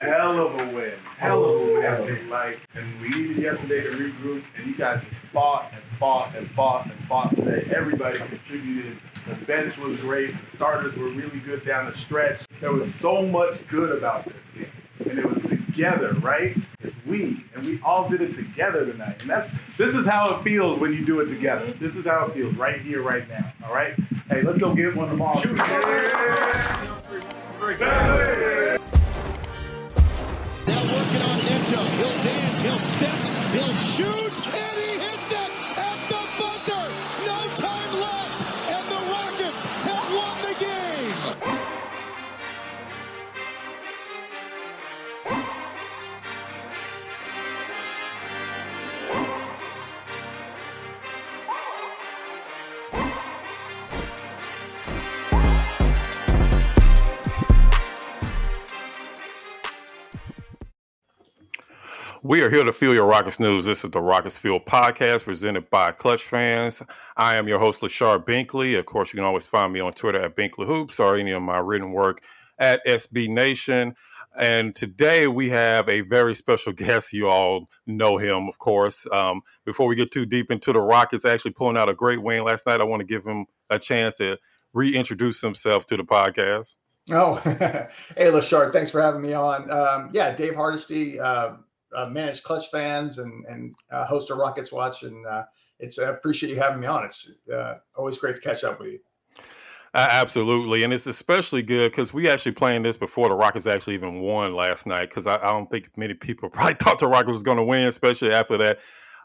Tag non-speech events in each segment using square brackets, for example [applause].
Hell of a win. Hell of a win. Oh, like, and we needed yesterday to regroup, and you guys just fought and fought and fought and fought today. Everybody contributed. The bench was great. The starters were really good down the stretch. There was so much good about this game. And it was together, right? It's we. And we all did it together tonight. And that's this is how it feels when you do it together. This is how it feels right here, right now. All right? Hey, let's go get one of them all. Yeah. Now working on Neto. He'll dance, he'll step, he'll shoot, We are here to feel your Rockets news. This is the Rockets Field podcast presented by Clutch Fans. I am your host, Lachard Binkley. Of course, you can always find me on Twitter at Binkley Hoops or any of my written work at SB Nation. And today we have a very special [laughs] guest. You all know him, of course. Um, before we get too deep into the Rockets actually pulling out a great win last night, I want to give him a chance to reintroduce himself to the podcast. Oh, [laughs] hey, Lachard, thanks for having me on. Um, yeah, Dave Hardisty, uh, uh, managed Clutch fans and and uh, host a Rockets Watch, and uh, it's I appreciate you having me on. It's uh, always great to catch up with you. Uh, absolutely, and it's especially good because we actually playing this before the Rockets actually even won last night. Because I, I, don't think many people [laughs] probably thought the Rockets was going to win, especially after that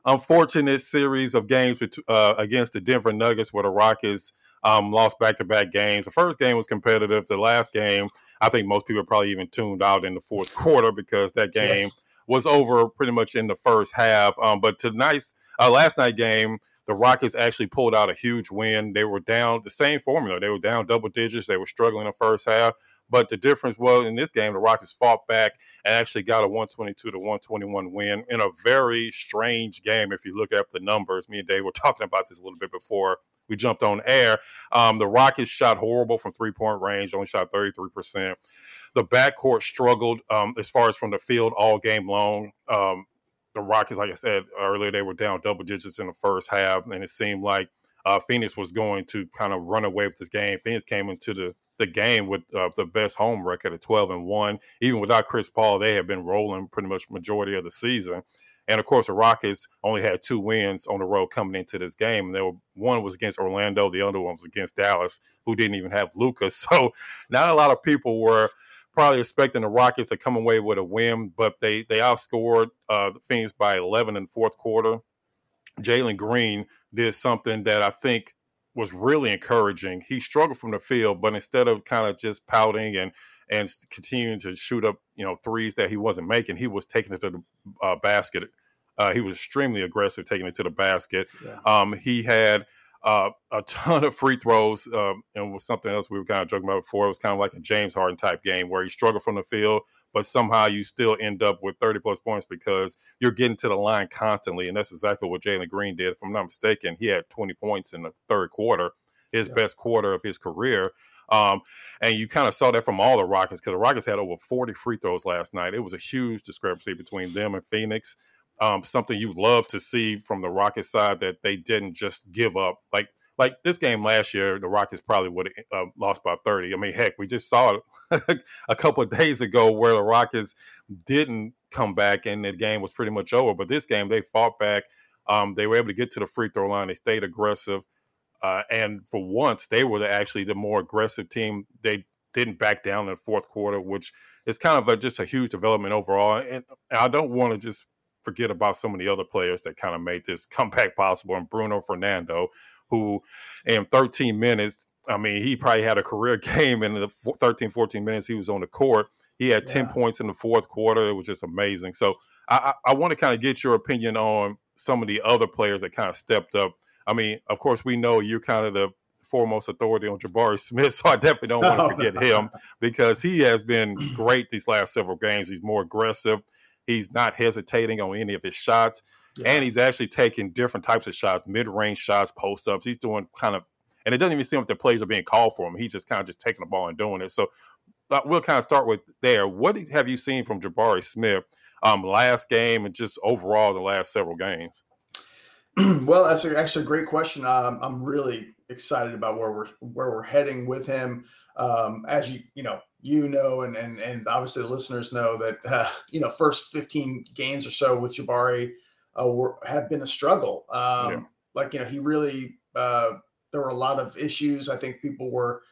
unfortunate series of games uh, against the Denver Nuggets, where the Rockets um, lost back-to-back games. The first game was competitive. The last game, I think most people probably even tuned out in the fourth quarter because that game. Yes was over pretty much in the first half. Um, but tonight's uh, last night game, the Rockets actually pulled out a huge win. They were down the same formula. They were down double digits. They were struggling in the first half. But the difference was in this game, the Rockets fought back and actually got a 122 to 121 win in a very strange game. If you look at the numbers, me and Dave were [laughs] talking about this a little bit before we jumped on air. Um, the Rockets shot horrible from three point range, only shot 33%. The backcourt struggled um, as far as from the field all game long. Um, the Rockets, like I said earlier, they were down double digits in the first half, and it seemed like uh, Phoenix was going to kind of run away with this game. Phoenix came into the the game with uh, the best home record at 12 and 1 even without chris paul they have been rolling pretty much majority of the season and of course the rockets only had two wins on the road coming into this game and were, one was against orlando the other one was against dallas who didn't even have lucas [laughs] so not a lot of people were probably expecting the Rockets to come away with a win, but they they outscored uh, the Phoenix by 11 in the fourth quarter. Jalen Green did something that I think was really encouraging. He struggled from the field, but instead of kind of just pouting and and continuing to shoot up, you know, threes that he wasn't making, he was taking it to the uh, basket. Uh, he was extremely aggressive taking it to the basket. Yeah. Um, he had uh, a ton of free throws. Um, and was something else we were kind of joking about before. It was kind of like a James Harden type game where he struggled from the field, but somehow you still end up with 30 plus points because you're getting to the line constantly. And that's exactly what Jalen Green did. If I'm not mistaken, he had 20 points in the third quarter, his yeah. best quarter of his career. Um, and you kind of saw that from all the Rockets because the Rockets had over 40 free throws last night. It was a huge discrepancy between them and Phoenix um, something you love to see from the Rockets side that they didn't just give up. Like like this game last year, the Rockets probably would have uh, lost by 30. I mean, heck, we just saw it [laughs] a couple of days ago where the Rockets didn't come back and the game was pretty much over. But this game, they fought back. Um, they were able to get to the free throw line. They stayed aggressive. Uh, and for once, they were the, actually the more aggressive team. They didn't back down in the fourth quarter, which is kind of a, just a huge development overall. And I don't want to just forget about some of the other players that kind of made this [laughs] comeback possible. And Bruno Fernando, who in 13 minutes, I mean, he probably had a career [laughs] game in the 13, 14 minutes he was on the court. He had 10 yeah. points in the fourth quarter. It was just amazing. So I, I, I want to kind of get your opinion on some of the other players that kind of stepped up. I mean, of course, we know you're kind of the foremost authority on Jabari [laughs] Smith, so I definitely don't want to forget him because he has been great these last several games. He's more aggressive. He's not hesitating on any of his shots. Yeah. And he's actually taking different types of shots, mid range shots, post ups. He's doing kind of, and it doesn't even seem like the plays are being called for him. He's just kind of just taking the ball and doing it. So uh, we'll kind of start with there. What have you seen from Jabari Smith um, last game and just overall the last several games? [clears throat] well, that's actually a great question. Um, I'm really excited about where we're where we're heading with him. Um, as you you know you know and and and obviously the listeners know that uh, you know first 15 games or so with Jabari uh, were, have been a struggle. Um, yeah. Like you know he really uh, there were a lot of issues. I think people were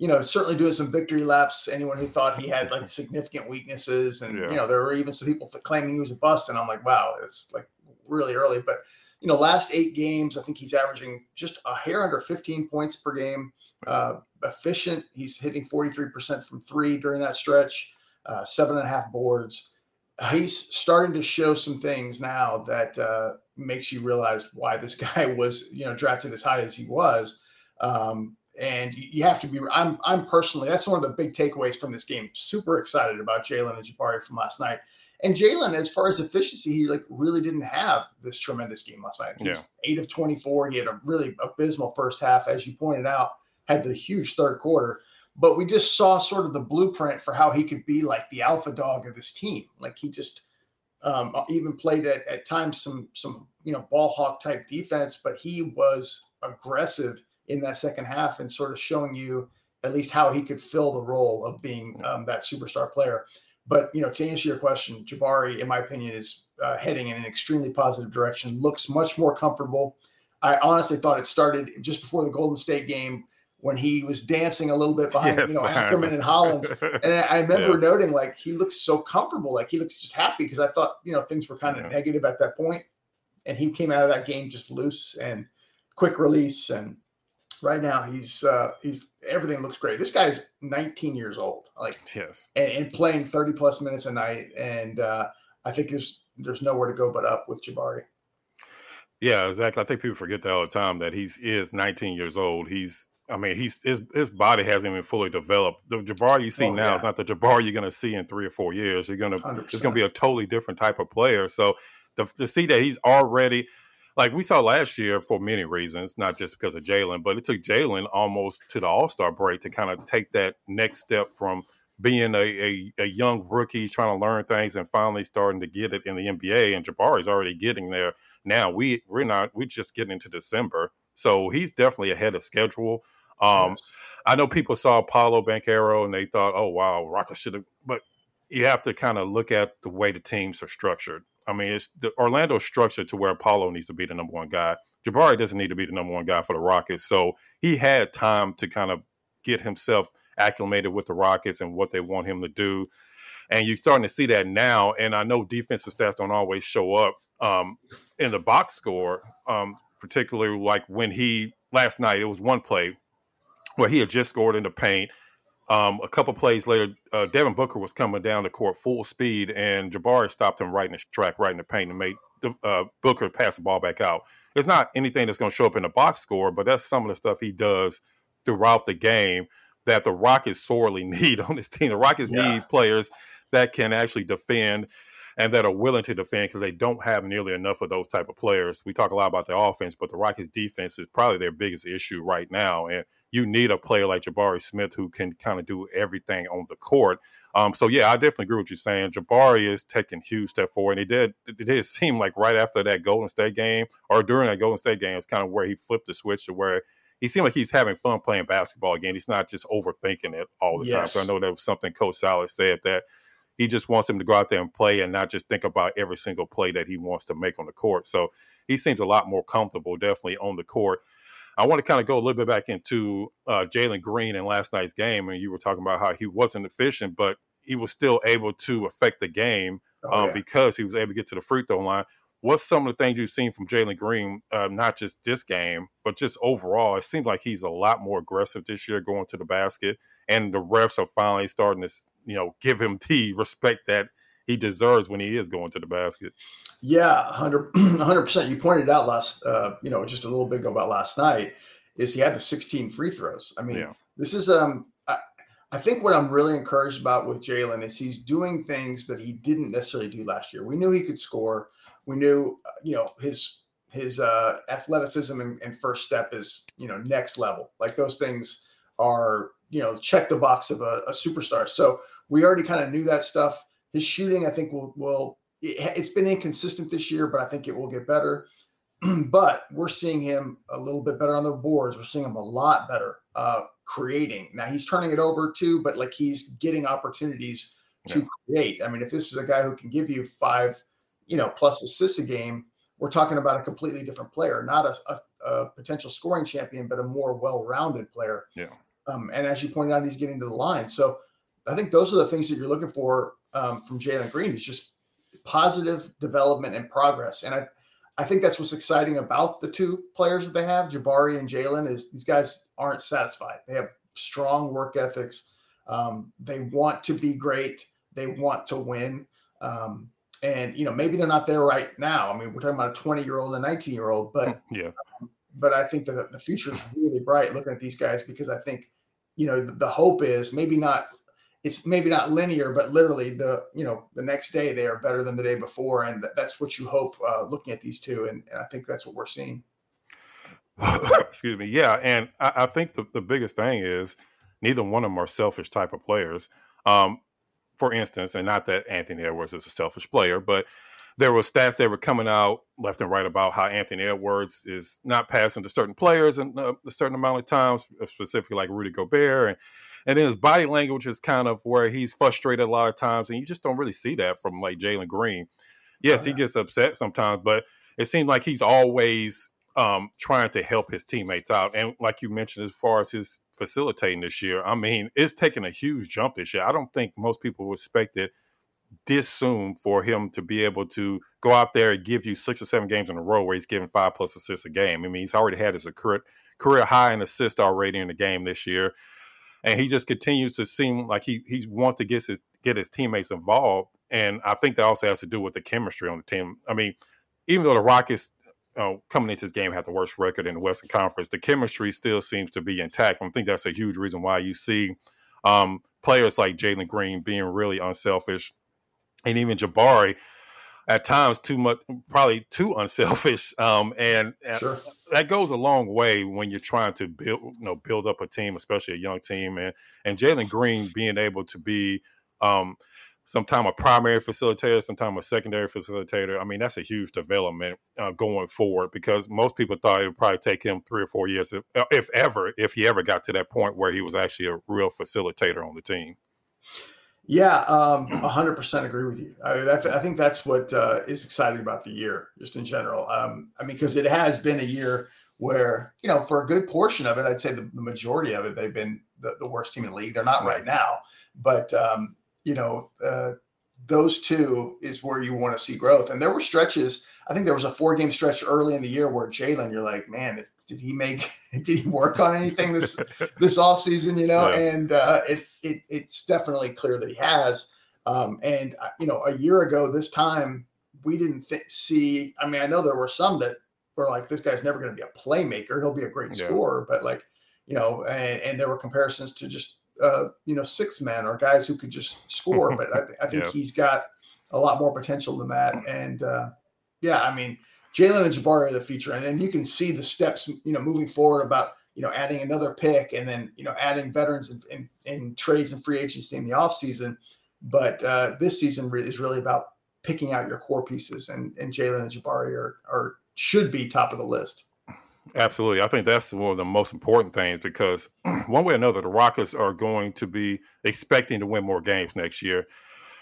you know, certainly doing some victory laps. Anyone who thought he had like significant weaknesses, and yeah. you know, there were even some people claiming he was a bust, and I'm like, wow, it's like really early. But you know, last eight games, I think he's averaging just a hair under 15 points per game. Uh, efficient. He's hitting 43% from three during that stretch, uh, seven and a half boards. He's starting to show some things now that uh, makes you realize why this [laughs] guy was, you know, drafted as high as he was. Um, and you have to be. I'm I'm personally that's one of the big takeaways from this game. Super excited about Jalen and Jabari from last night. And Jalen, as far as efficiency, he like really didn't have this tremendous game last night. He yeah. eight of 24. He had a really abysmal first half, as you pointed out, had the huge third quarter. But we just saw sort of the blueprint for how he could be like the alpha dog of this team. Like he just um, even played at, at times some some you know ball hawk type defense, but he was aggressive in that second half and sort of showing you at least how he could fill the role of being um, that superstar player. But you know, to answer your question, Jabari, in my opinion, is uh, heading in an extremely positive direction. Looks much more comfortable. I honestly thought it started just before the Golden State game when he was dancing a little bit behind, yes, you know, Ackerman and Hollins. [laughs] And I remember yeah. noting like he looks so comfortable, like he looks just happy because I thought you know things were kind of yeah. negative at that point, and he came out of that game just loose and quick release. And right now he's uh he's everything looks great. This guy's 19 years old like yes. and, and playing 30 plus minutes a night. And uh i think there's there's nowhere to go but up with jabari. Yeah exactly. I think people forget that all the time that he's is 19 years old. He's I mean, he's his his body hasn't even fully developed. The Jabari you see oh, now yeah. is not the Jabari you're going to see in three or four years. You're going to it's going to be a totally different type of player. So to, to see that he's already like we saw last year for many reasons, not just because of Jalen, but it took Jalen almost to the All Star break to kind of take that next step from being a, a, a, young rookie trying to learn things and finally starting to get it in the NBA. And Jabari's already getting there now. We we're not we're just getting into December, so he's definitely ahead of schedule. Um, yes. I know people saw Paolo Banchero and they thought, oh wow, Rockets should have, but you have to kind of look at the way the teams are structured. I mean, it's the Orlando structure to where Paolo needs to be the number one guy. Jabari doesn't need to be the number one guy for the Rockets. So he had time to kind of get himself acclimated with the Rockets and what they want him to do. And you're starting to see that now. And I know defensive stats don't always show up um, in the box score, um, particularly like when he last night, it was one play where he had just scored in the paint um, a couple plays later, uh, Devin Booker was coming down the court full speed, and Jabari stopped him right in the track, right in the paint, and made uh, Booker pass the ball back out. It's not anything that's going to show up in the box score, but that's some of the stuff he does throughout the game that the Rockets sorely [laughs] need on this team. The Rockets yeah. need players that can actually defend and that are willing to defend because they don't have nearly enough of those type of players. We talk a lot about the offense, but the Rockets defense is probably their biggest issue right now. And you need a player like Jabari Smith who can kind of do everything on the court. Um, so yeah, I definitely agree with you saying Jabari is taking huge step forward. And it did it did [laughs] seem like right after that Golden State game or during that Golden State game, it's kind of where he flipped the switch to where he seemed like he's having fun playing basketball again. He's not just overthinking it all the yes. time. So I know that was something Coach Silas said that he just wants him to go out there and play and not just think about every single play that he wants to make on the court. So he seems a lot more comfortable, definitely on the court. I want to kind of go a little bit back into uh, Jalen Green in last night's game, and you were talking about how he wasn't efficient, but he was still able to affect the game oh, um, yeah. because he was able to get to the free throw line. What's some of the things you've seen from Jalen Green, uh, not just this game, but just overall? It seems like he's a lot more aggressive this year going to the basket, and the refs are finally starting to, you know, give him [laughs] the respect that he deserves when he is going to the basket. Yeah, 100 [clears throat] percent. You pointed out last, uh, you know, just a little bit ago about last night is he had the 16 free throws. I mean, yeah. this is um, I, I think what I'm really encouraged about with Jalen is he's doing things that he didn't necessarily do last year. We knew he could score. We knew, uh, you know, his his uh, athleticism and, and first step is you know next level. Like those things are you know, check the box of a, a superstar. So we already kind of knew that stuff. His shooting, I think, will will it, it's been inconsistent this year, but I think it will get better. [clears throat] but we're seeing him a little bit better on the boards. We're seeing him a lot better uh, creating. Now he's turning it over too, but like he's getting opportunities to yeah. create. I mean, if this is a guy who can give you five, you know, plus assists a game, we're talking about a completely different player, not a, a, a potential scoring champion, but a more well-rounded player. Yeah. Um, and as you pointed out, he's getting to the line. So I think those are the things that you're looking for um, from Jalen Green. Is just positive development and progress. And I, I think that's what's exciting about the two players that they have, Jabari and Jalen, is these guys aren't satisfied. They have strong work ethics. Um, they want to be great. They want to win. Um, and you know, maybe they're not there right now. I mean, we're talking about a 20 year old and a 19 year old, but [laughs] yeah. but I think that the future is really bright looking at these guys because I think, you know, the, the hope is maybe not it's maybe not linear, but literally the you know the next day they are better than the day before, and that's what you hope uh, looking at these two, and, and I think that's what we're seeing. [coughs] Excuse me, yeah, and I, I, think the, the biggest thing is neither one of them are selfish type of players. Um, for instance, and not that Anthony Edwards is a selfish player, but there were stats that were coming out left and right about how Anthony Edwards is not passing to certain players in a certain amount of times, specifically like Rudy Gobert, and and then his body language is kind of where he's frustrated a lot of times, and you just don't really see that from like Jalen Green. Yes, he gets upset sometimes, but it seems like he's always um, trying to help his teammates out. And like you mentioned, as far as his facilitating this year, I mean, it's taking a huge jump this year. I don't think most people expect it this soon for him to be able to go out there and give you six or seven games in a row where he's giving five plus assists a game. I mean, he's already had his career, career high in assists already in the game this year and he just continues to seem like he he wants to get his get his teammates involved. And I think that also has to do with the chemistry on the team. I mean, even though the Rockets uh, coming into this game have the worst record in the Western Conference, the chemistry still seems to be intact. I think that's a huge reason why you see um, players like Jalen Green being really unselfish, and even Jabari at times too much, probably too unselfish. [laughs] Um, and, sure. that goes a long way when you're trying to build, you know, build up a team, especially a young team. And and Jalen Green being able to be um, sometime a primary facilitator, sometime a secondary facilitator. I mean, that's a huge development uh, going forward because most people thought it would probably take him three or four years, if, if ever, if he ever got to that point where he was actually a real facilitator on the team. Yeah, um, 100% agree with you. I, I think that's what uh, is exciting about the year, just in general. Um, I mean, because it has been a year where, you know, for a good portion of it, I'd say the, the majority of it, they've been the, the, worst team in the league. They're not right now, but, um, you know, uh, those two is where you want to see growth. And there were stretches. I think there was a four game stretch early in the year where Jalen, you're like, man, did he make, [laughs] did he work on anything this, [laughs] this off season, you know? Yeah. And uh, it, it, it's definitely clear that he has. Um, and, uh, you know, a year ago, this time we didn't th- see, I mean, I know there were some that were like, this guy's never going to be a playmaker. He'll be a great yeah. scorer, but like, you know, and, and there were comparisons to just uh, you know, six men or guys who could just score. [laughs] but I, I think yeah. he's got a lot more potential than that. And uh, yeah, I mean, Jalen and Jabari are the future, and then you can see the steps, you know, moving forward about you know adding another pick and then you know adding veterans in, in, in trades and free agency in the offseason. But uh, this season is really about picking out your core pieces, and and Jalen and Jabari are are should be top of the list. Absolutely. I think that's one of the most important things because [clears throat] one way or another, the Rockets are going to be expecting to win more games next year.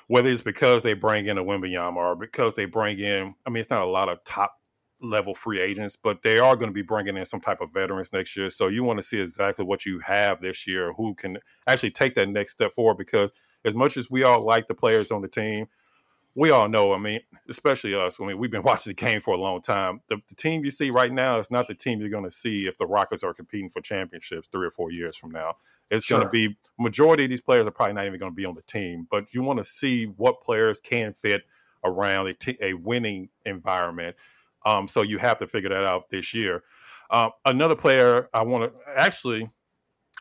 Whether it's because they bring in a Wembanyama or because they bring in, I mean, it's not a lot of top level free agents, but they are going to be bringing in some type of veterans next year. So you want to see exactly what you have this year, who can actually take that next step forward. Because as much as we all like the players on the team, we all know, I mean, especially us, I mean, we've been [laughs] watching the game for a long time. The, the team you see right now is not the team you're going to see if the Rockets are competing for championships three or four years from now. It's sure. going to be, majority of these players are probably not even going to be on the team, but you want to see what players can fit around a, t- a winning environment. Um, so you have to figure that out this year. Uh, another player I want to actually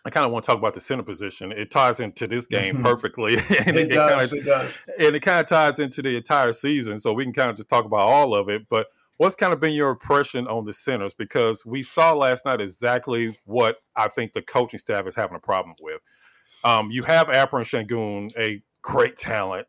I kind of want to talk about the center position. It ties into this game mm-hmm. perfectly, [laughs] and it, it, does, kinda, it does. And it kind of ties into the entire season, so we can kind of just talk about all of it. But what's kind of been your impression on the centers? Because we saw last night exactly what I think the coaching staff is having a problem with. Um, you have Alperen Sengun, a great talent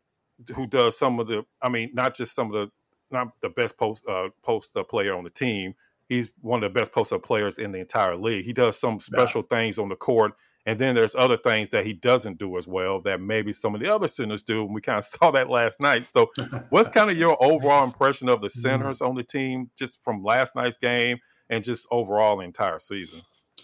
who does some of the, I mean, not just some of the, not the best post uh, post player on the team. He's one of the best post up players in the entire league. He does some special yeah. things on the court and then there's other things that he doesn't do as well that maybe some of the other centers do. And we kind of [laughs] saw that last night. So, what's [laughs] kind of your overall impression of the mm-hmm. centers on the team just from last night's game and just overall the entire season?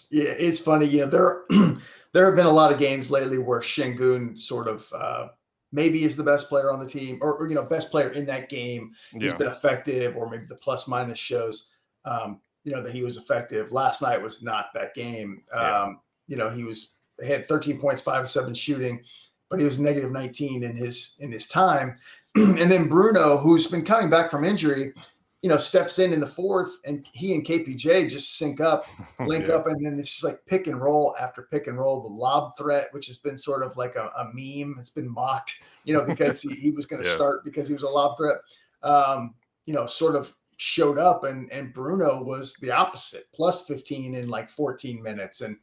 Yeah, it's funny. You know, there [clears throat] there have been a lot of games lately where Sengun sort of uh, maybe is the best player on the team, or, or, you know, best player in that game. He's yeah. been effective, or maybe the plus minus shows, um, you know, that he was effective. Last night was not that game. Yeah. Um, you know, he was had 13 points, five of seven shooting, but he was negative 19 in his in his time. [clears throat] and then Bruno, who's been coming back from injury, you know, steps in in the fourth, and he and KPJ just sync up, [laughs] link yeah. up, and then it's just like pick and roll after pick and roll. The lob threat, which has been sort of like a, a meme, it's been mocked, you know, because he, he was going [laughs] to start because he was a lob threat. Um, you know, sort of showed up, and and Bruno was the opposite, plus 15 in like 14 minutes, and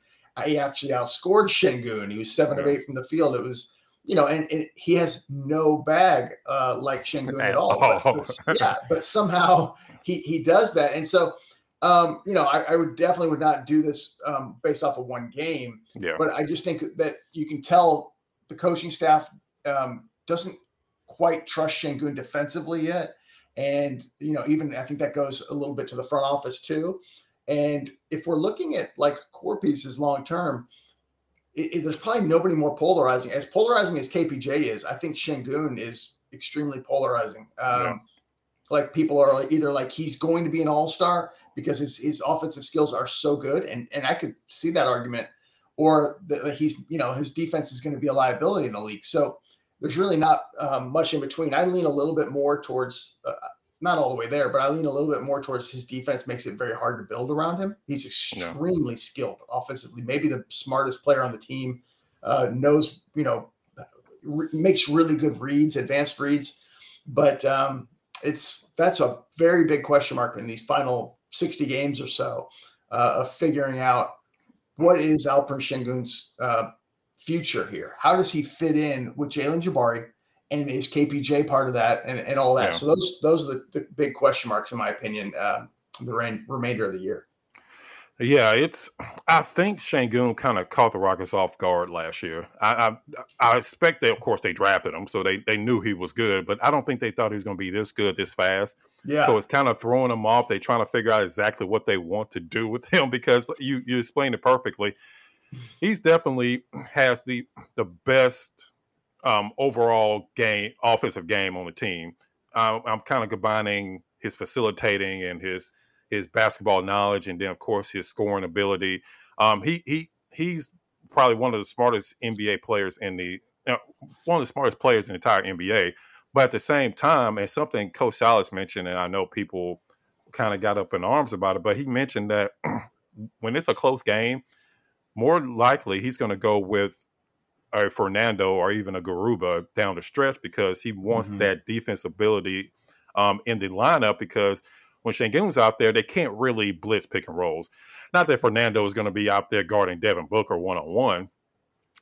he actually outscored Sengun. He was seven yeah. of eight from the field. It was, you know, and, and he has no bag uh, like Sengun at all. But, but, yeah, but somehow he he does that, and so. Um, you know, I, I, would definitely would not do this um, based off of one game. Yeah. But I just think that you can tell the coaching staff um, doesn't quite trust Sengun defensively yet. And, you know, even I think that goes a little bit to the front office too. And if we're looking at like core pieces long term, there's probably nobody more polarizing. As polarizing as KPJ is, I think Sengun is extremely polarizing. Um, yeah. Like people are either like he's going to be an all star because his, his offensive skills are so good, and and I could see that argument, or that he's you know his defense is going to be a liability in the league. So there's really not um, much in between. I lean a little bit more towards. Uh, not all the way there, but I lean a little bit more towards his defense makes it very hard to build around him. He's extremely yeah. skilled offensively, maybe the smartest player on the team. Uh, knows, you know, re- makes really good reads, advanced reads, but um, it's that's a very big question mark in these final 60 games or so uh, of figuring out what is Alperen Sengun's uh, future here. How does he fit in with Jalen Jabari? and is KPJ part of that and, and all that? Yeah. So those those are the, the, big question marks in my opinion. Uh, the rain, remainder of the year. Yeah, it's. I think Sengun kind of caught the Rockets off guard last year. I, I, I expect that, of course, they drafted him, so they they knew he was good, but I don't think they thought he was going to be this good this fast. Yeah. So it's kind of throwing them off. They're trying to figure out exactly what they want to do with him [laughs] because you you explained it perfectly. He's definitely has the the best um, overall game, offensive game on the team. I'm, I'm kind of combining his facilitating and his his basketball knowledge, and then of course his scoring ability. Um, he he he's probably one of the smartest NBA players in the know, one of the smartest players in the entire NBA. But at the same time, and something Coach Silas mentioned, and I know people kind of got up in arms about it, but he mentioned that [clears throat] when it's a close game, more likely he's going to go with a Fernando or even a Garuba down the stretch because he wants mm-hmm. that defense ability um, in the lineup because when Sengun's out there, they can't really blitz pick and rolls. Not that Fernando is going to be out there guarding Devin Booker one on one,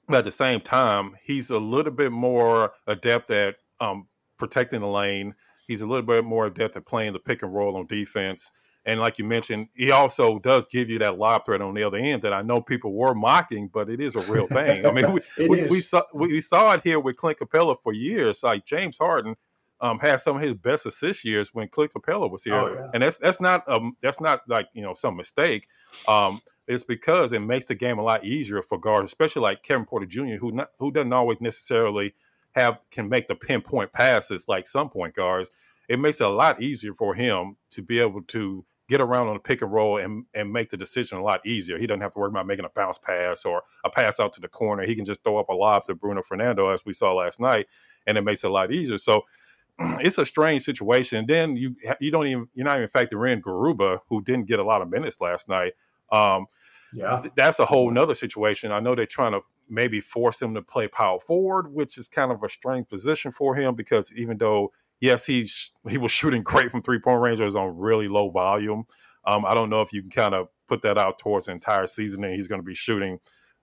but at the same time, he's a little bit more adept at um, protecting the lane. He's a little bit more adept at playing the pick and roll on defense. And like you mentioned, he also does give you that lob threat on the other end that I know people were mocking, but it is a real thing. I mean, [laughs] we, we, we, saw we, saw it here with Clint Capela for years. Like James Harden um, had some of his best assist years when Clint Capela was here, oh, yeah. and that's that's not um that's not like you know some mistake. Um, it's because it makes the game a lot easier for guards, especially like Kevin Porter Jr., who not, who doesn't always necessarily have can make the pinpoint passes like some point guards it makes it a lot easier for him to be able to get around on the pick and roll and, and make the decision a lot easier. He doesn't have to worry about making a bounce pass or a pass out to the corner. He can just throw up a lob to Bruno Fernando, as we saw last night, and it makes it a lot easier. So [clears throat] it's a strange situation. Then you you don't even you're not even factoring in Garuba, who didn't get a lot of minutes last night. Um, yeah, th- that's a whole nother situation. I know they're trying to maybe force him to play power forward, which is kind of a strange position for him because even though yes, he's he was shooting great from three point range. It was on really low volume. Um, I don't know if you can kind of put that out towards the entire season, and he's going to be shooting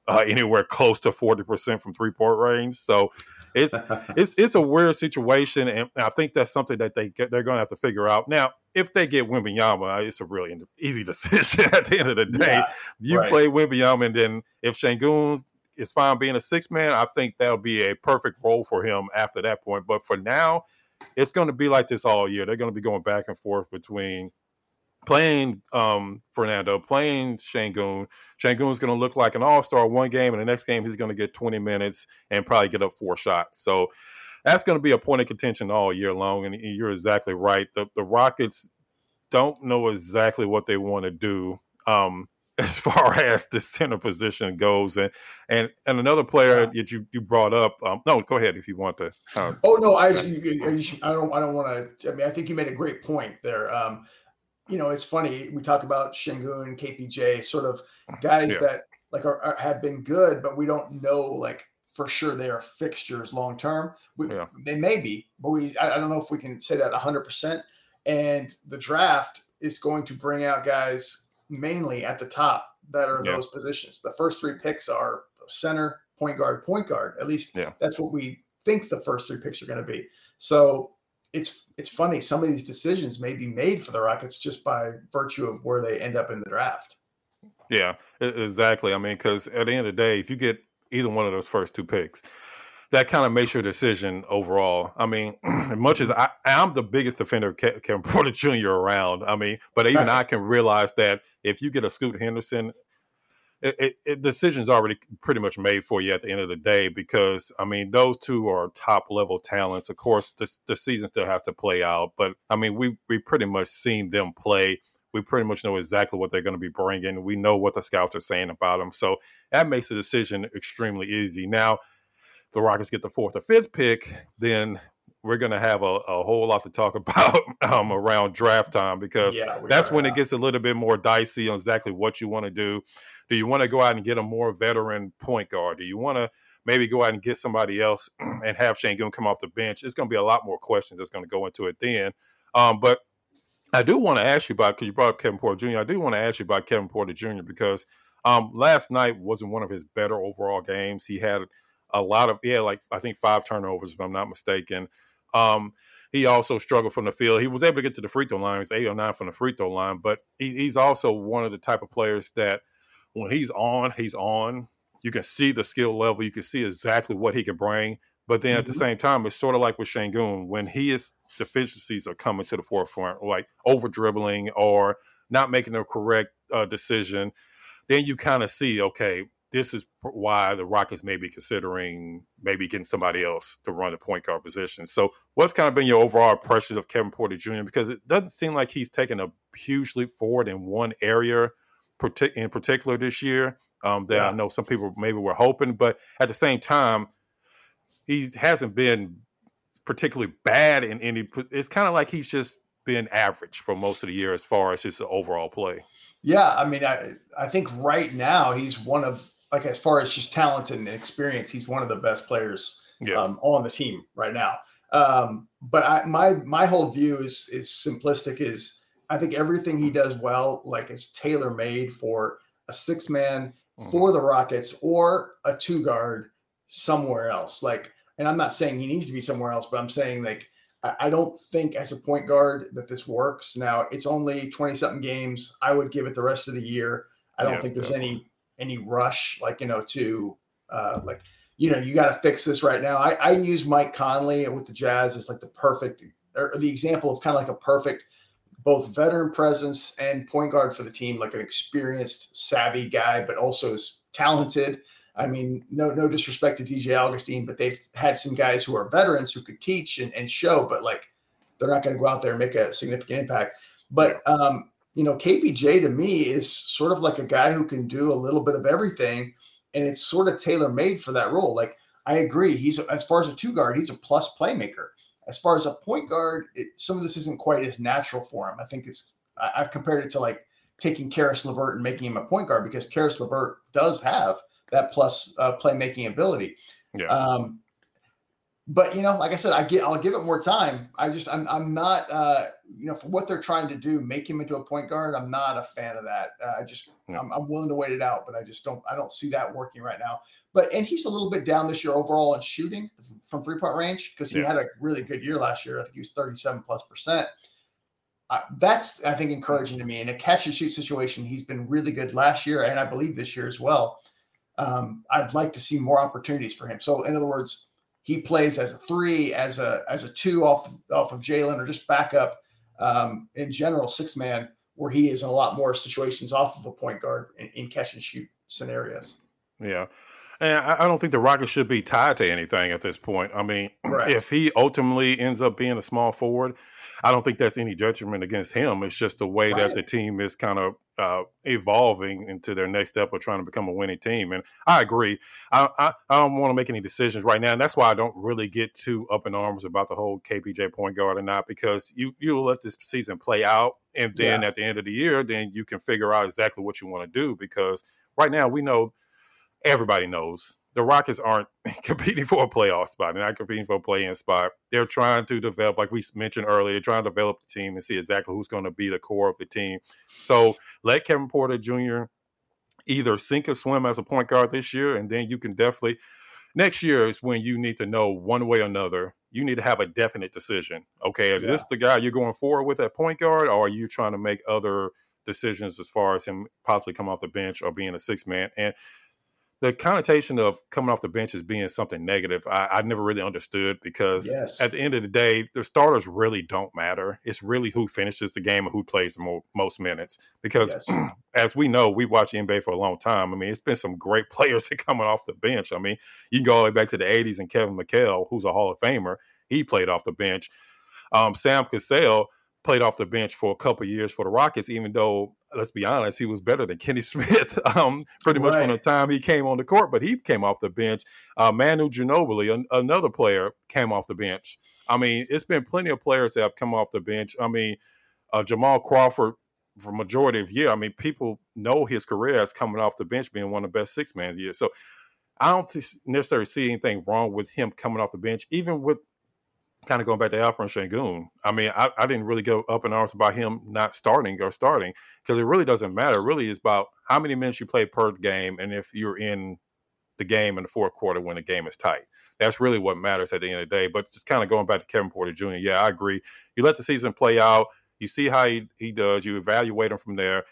uh, anywhere close to forty percent from three point range. So it's [laughs] it's it's a weird situation, and I think that's something that they get, they're going to have to figure out. Now, if they get Wembanyama, it's a really easy [laughs] decision at the end of the day. Yeah, you right. play Wembanyama, and then if Sengun is fine being a six man, I think that'll be a perfect role for him after that point. But for now, it's going to be like this all year. They're going to be going back and forth between playing um, Fernando, playing Sengun. Sengun's going to look like an all star one game, and the next game he's going to get 20 minutes and probably get up four shots. So that's going to be a point of contention all year long. And you're exactly right. The, the Rockets don't know exactly what they want to do. Um, [laughs] as far as the center position goes. And and and another player that you you brought up. Um, no, go ahead if you want to. Uh, oh no, I I don't I don't want to. I mean, I think you made a great point there. Um, you know, it's funny we talk about Sengun, KPJ, sort of guys yeah. that like are, are, have been good, but we don't know like for sure they are fixtures long term. Yeah. They may be, but we I, I don't know if we can say that 100. percent And the draft is going to bring out guys mainly at the top that are yeah. those positions. The first three picks are center, point guard, point guard. At least yeah. that's what we think the first three picks are going to be. So it's it's funny. Some of these decisions may be made for the Rockets just by virtue of where they end up in the draft. Yeah, exactly. I mean, because at the end of the day, if you get either one of those first two picks, that kind of makes your decision overall. I mean, [clears throat] as much as I, am the biggest defender of Kevin [laughs] Porter Jr. around, I mean, but even I can realize that if you get a Scoot Henderson, it, it, it, decision's already pretty much made for you at the end of the day because I mean those two are top level talents. Of course, the season still has to play out, but I mean we we pretty much seen them play. We pretty much know exactly what they're going to be bringing. We know what the scouts are saying about them, so that makes the decision extremely easy. Now the Rockets get the fourth or fifth pick, then we're going to have a, a, whole lot to talk [laughs] about um, around draft time because yeah, that's when it gets a little bit more dicey on exactly what you want to do. Do you want to go out and get a more veteran point guard? Do you want to maybe go out and get somebody else [clears throat] and have Sengun come off the bench? It's going to be a lot more questions that's going to go into it then. Um, but I do want to ask you about because you brought up Kevin Porter Jr. I do want to ask you about Kevin Porter Jr. because um, last night wasn't one of his better overall games. He had a lot of yeah, like I think five turnovers, if I'm not mistaken. Um, he also struggled from the field. He was able to get to the free throw line. He's eight or nine from the free throw line, but he, he's also one of the type of players that when he's on, he's on. You can see the skill level. You can see exactly what he can bring. But then mm-hmm. at the mm-hmm. same time, it's sort of like with Sengun when his deficiencies are coming to the forefront, like over dribbling or not making the correct uh, decision. Then you kind of see, okay, this is why the Rockets may be considering maybe getting somebody else to run the point guard position. So, what's kind of been your overall impression of Kevin Porter Jr.? Because it doesn't seem like he's taken a huge leap forward in one area in particular this year. Um, that yeah. I know some people maybe were hoping, but at the same time, he hasn't been particularly bad in any. It's kind of like he's just been average for most of the year as far as his overall play. Yeah, I mean, I I think right now he's one of like as far as just talent and experience, he's one of the best players yeah. um, on the team right now. Um, but I, my my whole view is is simplistic. Is I think everything he does well, like is tailor made for a six man mm-hmm. for the Rockets or a two guard somewhere else. Like, and I'm not saying he needs to be somewhere else, but I'm saying like I don't think as a point guard that this works. Now it's only 20 something games. I would give it the rest of the year. I don't yes, think there's definitely. any any rush, like you know, to uh, like you know, you got to fix this right now. I, I use Mike Conley with the Jazz as like the perfect or the example of kind of like a perfect both veteran presence and point guard for the team, like an experienced, savvy guy, but also is talented. I mean, no no disrespect to DJ Augustin, but they've had some guys who are veterans who could teach and, and show, but like they're not going to go out there and make a significant impact. But um, you know, KPJ to me is sort of like a guy who can do a little bit of everything, and it's sort of tailor made for that role. Like I agree, he's as far as a two guard, he's a plus playmaker. As far as a point guard, it, some of this isn't quite as natural for him. I think it's I, have compared it to like taking Caris LeVert and making him a point guard because Caris LeVert does have that plus uh, playmaking ability. Yeah. Um, but you know, like I said, I get I'll give it more time. I just I'm I'm not uh you know for what they're trying to do, make him into a point guard. I'm not a fan of that. Uh, I just yeah. I'm, I'm, willing to wait it out, but I just don't I don't see that working right now. But and he's a little bit down this year overall in shooting from three point range because he yeah. had a really good year last year. I think he was 37 plus percent. Uh, that's I think encouraging to me. In a catch and shoot situation, he's been really good last year, and I believe this year as well. Um, I'd like to see more opportunities for him. So in other words he plays as a three, as a as a two off off of Jalen, or just backup um, in general, six man, where he is in a lot more situations off of a point guard in, in catch and shoot scenarios. Yeah. And I don't think the Rockets should be tied to anything at this point. I mean, if he ultimately ends up being a small forward, I don't think that's any judgment against him. It's just the way right. that the team is kind of uh, evolving into their next step of trying to become a winning team. And I agree. I, I, I don't want to make any decisions right now, and that's why I don't really get too up in arms about the whole KPJ point guard or not, because you you let this season play out, and then yeah. at the end of the year, then you can figure out exactly what you want to do. Because right now we know everybody knows the Rockets aren't [laughs] competing for a playoff spot. They're not competing for a play-in spot. They're trying to develop, like we mentioned earlier, they're trying to develop the team and see exactly who's going to be the core of the team. So let Kevin Porter Jr. either sink or swim as a point guard this year, and then you can definitely next year is when you need to know one way or another. You need to have a definite decision. Okay, is yeah. this the guy you're going forward with at point guard, or are you trying to make other decisions as far as him possibly come off the bench or being a six man? And the connotation of coming off the bench as being something negative, I, I never really understood because yes. at the end of the day, the starters really don't matter. It's really who finishes the game and who plays the mo- most minutes. Because yes. [clears throat] as we know, we watch NBA for a long time. I mean, it's been some great [laughs] players that coming off the bench. I mean, you can go all the way back to the 80s and Kevin McHale, who's a Hall of Famer, he played off the bench. Um, Sam Cassell played off the bench for a couple years for the Rockets, even though let's be honest, he was better than Kenny [laughs] Smith um, pretty much right. from the time he came on the court, but he came off the bench. Uh, Manu Ginobili, an- another player, came off the bench. I mean, it's been plenty of players that have come off the bench. I mean, uh, Jamal Crawford, for majority of year, I mean, people know his career as coming off the bench being one of the best six man years. So I don't necessarily see anything wrong with him coming off the bench, even with kind of going back to Alperen Sengun, I mean, I, I, didn't really go up in arms about him not starting or starting because it really doesn't matter. It really is about how many minutes you play per game and if you're in the game in the fourth quarter when the game is tight. That's really what matters at the end of the day. But just kind of going back to Kevin Porter Jr., yeah, I agree. You let the season play out, you see how he, he does, you evaluate him from there.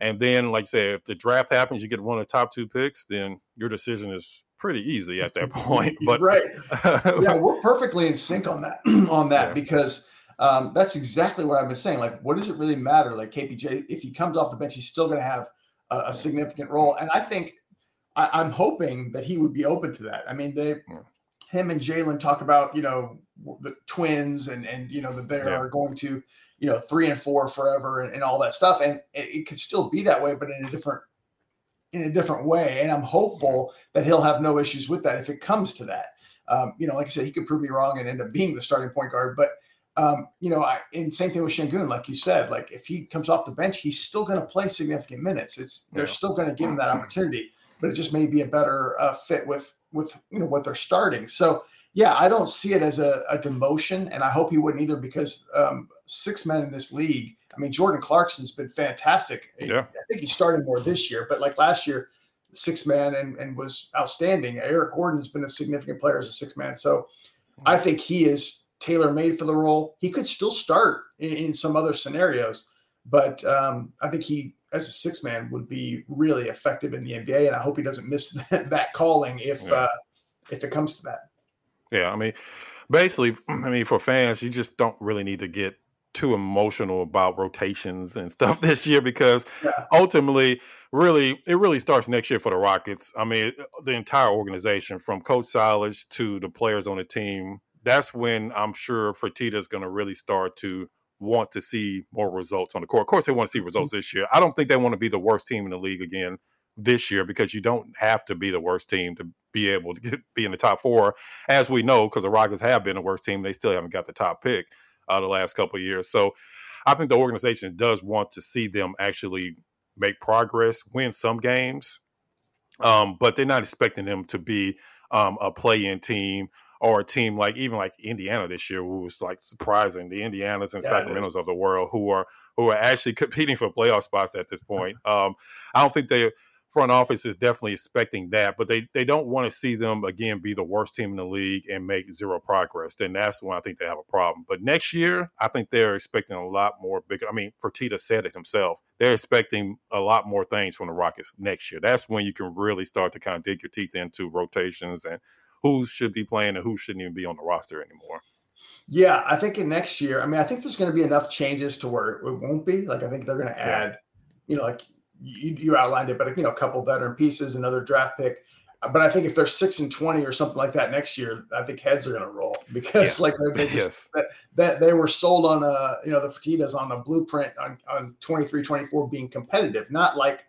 And then, like I said, if the draft happens, you get one of the top two picks, then your decision is pretty easy at that [laughs] point. But right, [laughs] yeah, we're perfectly in sync on that. [clears throat] on that yeah. because um, that's exactly what I've been saying. Like, what does it really matter? Like KPJ, if he comes off the bench, he's still going to have a, a, significant role. And I think I, am hoping that he would be open to that. I mean, they, yeah. him and Jalen talk about you know the twins and and you know that they yeah. are going to you know three and four forever and, and all that stuff, and it, it could still be that way, but in a different in a different way. And I'm hopeful that he'll have no issues with that if it comes to that. Um, you know, like I said, he could prove me wrong and end up being the starting point guard. But um, you know, I, and same thing with Sengun, like you said, like if he comes off the bench, he's still going to play significant minutes. It's they're yeah. still going to give him that opportunity, but it just may be a better uh, fit with with you know what they're starting. So yeah, I don't see it as a, a demotion, and I hope he wouldn't either because um, six men in this league I mean, Jordan Clarkson's been fantastic. Yeah. I think he started more this year, but like last year, six man and, and was outstanding. Eric Gordon's been a significant player as a six man. So I think he is tailor made for the role. He could still start in, in some other scenarios, but um, I think he, as a six man, would be really effective in the NBA. And I hope he doesn't miss that, [laughs] that calling if yeah. uh, if it comes to that. Yeah, I mean, basically, [clears throat] I mean, for fans, you just don't really need to get too emotional about rotations and [laughs] stuff this year because yeah. ultimately, really, it really starts next year for the Rockets. I mean, uh, the entire organization from Coach Silas to the players on the team. That's when I'm sure Fertitta is going to really start to want to see more results on the court. Of course, they want to see results this year. I don't think they want to be the worst team in the league again this year because you don't have to be the worst team to be able to get, be in the top four, as we know, because the Rockets have been the worst team. They still haven't got the top pick uh, the last couple of years. So I think the organization does want to see them actually make progress, win some games, um, but they're not expecting them to be um, a play-in team or a team like even like Indiana this year, who was like surprising the Indianas and yeah, Sacramento's of the world, who are who are actually competing for playoff spots at this point. [laughs] Um, I don't think they front office is definitely expecting that, but they, they don't want to see them again be the worst team in the league and make zero progress. Then that's when I think they have a problem. But next year, I think they're expecting a lot more big. I mean, Fertitta said it himself. They're expecting a lot more things from the Rockets next year. That's when you can really start to kind of dig your teeth into rotations and who should be playing and who shouldn't even be on the roster anymore. Yeah, I think in next year, I mean, I think there's going to be enough changes to where it won't be. Like, I think they're going to add, yeah. you know, like you, you outlined it, but you know, a couple veteran pieces, another draft pick. But I think if they're six and twenty or something like that next year, I think heads are going to roll [laughs] because yeah. like they just, yes. that, that they were sold on a you know the Fertittas on a blueprint on on 23, 24 being competitive, not like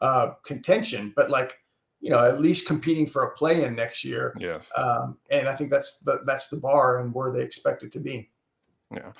uh, contention, but like you know at least competing for a play in next year. Yes, um, and I think that's the that's the bar and where they expect it to be. Yeah.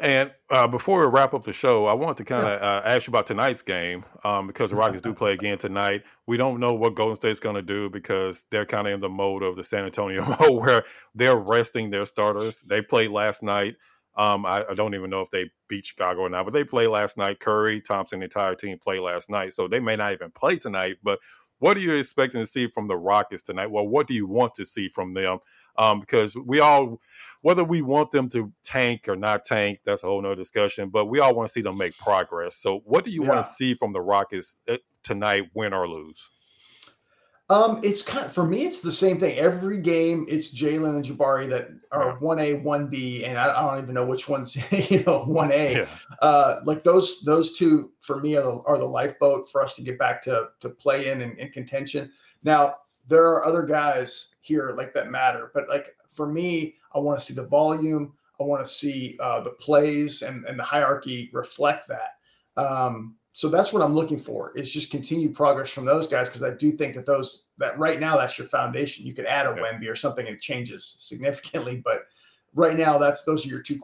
And uh, before we wrap up the show, I want to kind of uh, ask you about tonight's game um, because the Rockets do [laughs] play again tonight. We don't know what Golden State's going to do because they're kind of in the mode of the San Antonio [laughs] mode where they're resting their starters. They played last night. Um, I, I, don't even know if they beat Chicago or not, but they played last night. Curry, Thompson, the entire team played last night. So they may not even play tonight. But what are you expecting to see from the Rockets tonight? Well, what do you want to see from them? Um, because we all, whether we want them to tank or not tank, that's a whole nother discussion. But we all want to see them make progress. So, what do you yeah. want to see from the Rockets eh, tonight, win or lose? Um, it's kind of for me. It's the same thing. Every game, it's Jalen and Jabari that are one A, one B, and I, I, don't even know which one's [laughs] you know one A. Yeah. Uh, like those those two for me are the, are the lifeboat for us to get back to to play in and, and contention. Now there are other guys here like that matter. But like for me, I want to see the volume. I want to see uh, the plays and, and the hierarchy reflect that. Um, so that's what I'm looking for is just continued progress from those guys because I do think that those that right now that's your foundation. You could add a Wemby or something and it changes significantly, but right now that's those are your two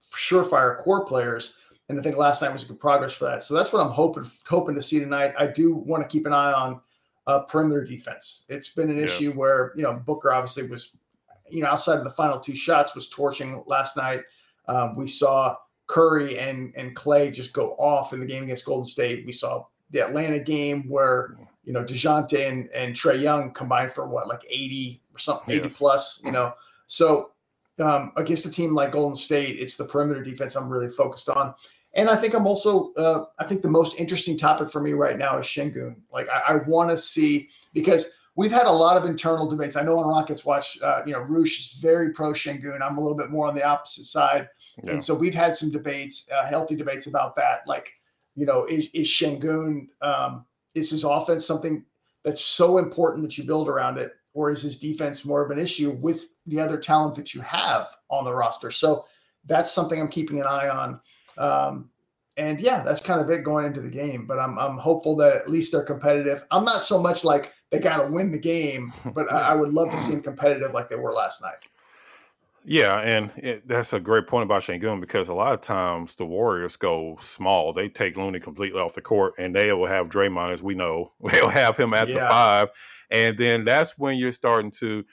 surefire core players. And I think last night was a good progress for that. So that's what I'm hoping hoping to see tonight. I do want to keep an eye on uh, perimeter defense. It's been an yes. issue where you know Booker obviously was, you know, outside of the final two shots was torching last night. Um, we saw Curry and and Clay just go off in the game against Golden State. We saw the Atlanta game where you know Dejounte and, and Trae Young combined for what like 80 or something, yes. 80 plus. You know, so um, against a team like Golden State, it's the perimeter defense I'm really focused on. And I think I'm also, uh, I think the most interesting topic for me right now is Sengun. Like, I, I want to see, because we've had a lot of internal debates. I know on Rockets Watch, uh, you know, Roosh is very pro Sengun. I'm a little bit more on the opposite side. Yeah. And so we've had some debates, uh, healthy debates about that. Like, you know, is, is Sengun, um, is his offense something that's so important that you build around it? Or is his defense more of an issue with the other talent that you have on the roster? So that's something I'm keeping an eye on. Um, and yeah, that's kind of it going into the game. But I'm I'm hopeful that at least they're competitive. I'm not so much like they got to win the game, [laughs] but I, I, would love to see them competitive like they were last night. Yeah, and it, that's a great point about Sengun because a lot of times the Warriors go small. They take Looney completely off the court, and they will have Draymond, as we know, [laughs] they'll have him at yeah. the five, and then that's when you're starting to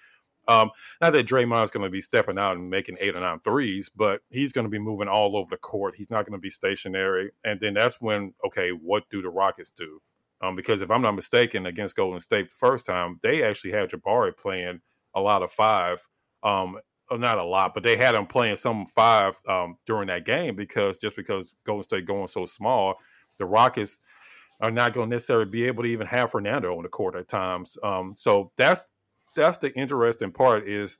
um, not that Draymond's going to be stepping out and making eight or nine threes, but he's going to be moving all over the court. He's not going to be stationary. And then that's when, okay, what do the Rockets do? Um, because if I'm not mistaken, against Golden State the first time, they actually had Jabari playing a lot of five. Um, uh, not a lot, but they had him playing some five um, during that game because just because Golden State going so small, the Rockets are not going to necessarily be able to even have Fernando on the court at times. Um, so that's that's the interesting part is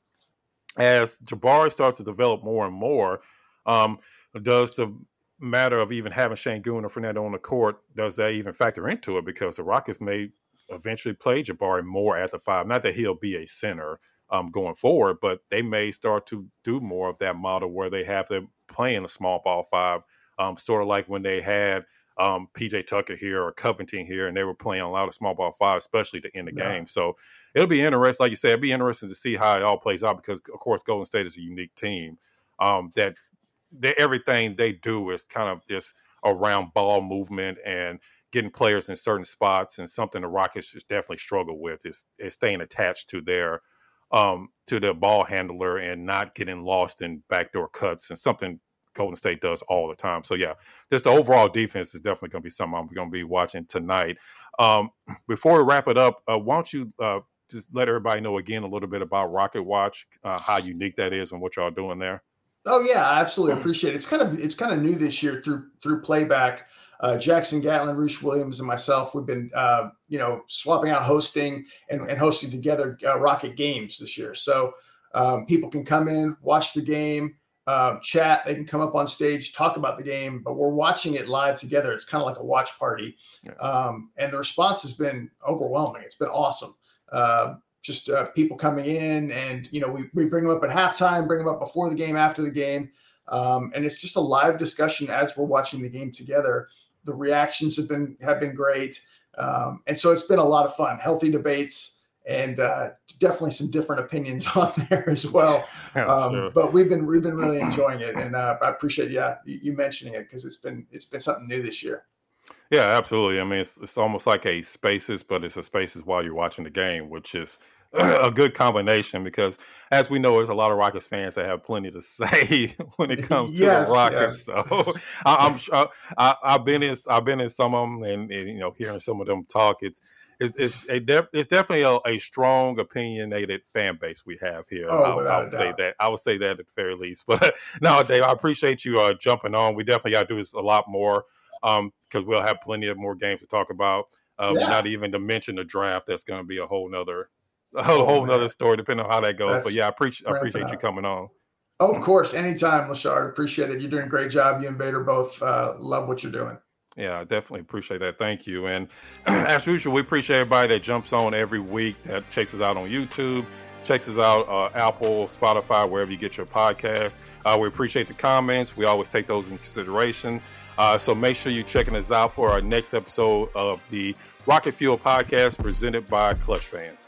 as Jabari starts to develop more and more, um, does the matter of even having Sengun or Fernando on the court, does that even factor into it? Because the Rockets may eventually play Jabari more at the five. Not that he'll be a center um, going forward, but they may start to do more of that model where they have them playing a small ball five, um, sort of like when they had – um, PJ Tucker here or Covington here, and they were playing a lot of small ball five, especially to end the yeah. game. So it'll be interesting, like you said, it'll be interesting to see how it all plays out because, of course, Golden State is a unique team um, that they, everything they do is kind of just around ball movement and getting players in certain spots, and something the Rockets just definitely struggle with is, is staying attached to their um, to the ball handler and not getting lost in backdoor cuts and something Golden State does all the time. So yeah, just the overall defense is definitely going to be something I'm going to be watching tonight. Um, [clears throat] before we wrap it up, uh, why don't you uh, just let everybody know again a little bit about Rocket Watch, uh, how unique that is, and what y'all doing there? Oh yeah, I absolutely appreciate it. It's kind of it's kind of new this year through through playback. Uh, Jackson Gatlin, Roosh Williams, and myself, we've been uh, you know swapping out hosting and, and hosting together uh, Rocket games this year. So um, people can come in, watch the game, uh, chat. They can come up on stage, talk about the game, but we're watching it live together. It's kind of like a watch party, yeah. um, and the response has been overwhelming. It's been awesome. Uh, just uh, people coming in, and you know, we, we bring them up at halftime, bring them up before the game, after the game, um, and it's just a live discussion as we're watching the game together. The reactions have been have been great, um, and so it's been a lot of fun. Healthy debates, and uh, definitely some different opinions [laughs] on there as well. [laughs] Um, sure. But we've been we've been really enjoying it, and uh, I appreciate yeah you, you mentioning it because it's been it's been something new this year. Yeah, absolutely. I mean, it's, it's almost like a spaces, but it's a spaces while you're watching the game, which is [clears throat] a good combination because, as we know, there's a lot of Rockets fans that have plenty to [laughs] say when it comes to yes, the Rockets. Yes. So I, am sure I, have been in I've been in some of them, and, and, you know, hearing some of them talk, it's it's it's, a def, it's definitely a, a, strong opinionated fan base we have here. Oh, I, I would say that I would say that at the very least. But [laughs] no, Dave, I appreciate you uh, jumping on. We definitely got to do this a lot more um, because we'll have plenty of more games to talk about. Uh, yeah. Not even to mention the draft. That's going to be a whole nother, [laughs] a whole, oh, whole nother story, depending on how that goes. That's but yeah, I appreciate I appreciate you coming on. Oh, of course, anytime, Lachard. Appreciate it. You're doing a great job. You and Vader both uh, love what you're doing. Yeah, I definitely appreciate that. Thank you. And [clears throat] as usual, we appreciate everybody that jumps on every week, that checks us out on YouTube, checks us out uh, Apple, Spotify, wherever you get your podcast. Uh, we appreciate the comments. We always take those in consideration. Uh, so make sure you're checking us out for our next episode of the Rocket Fuel podcast presented by Clutch Fans.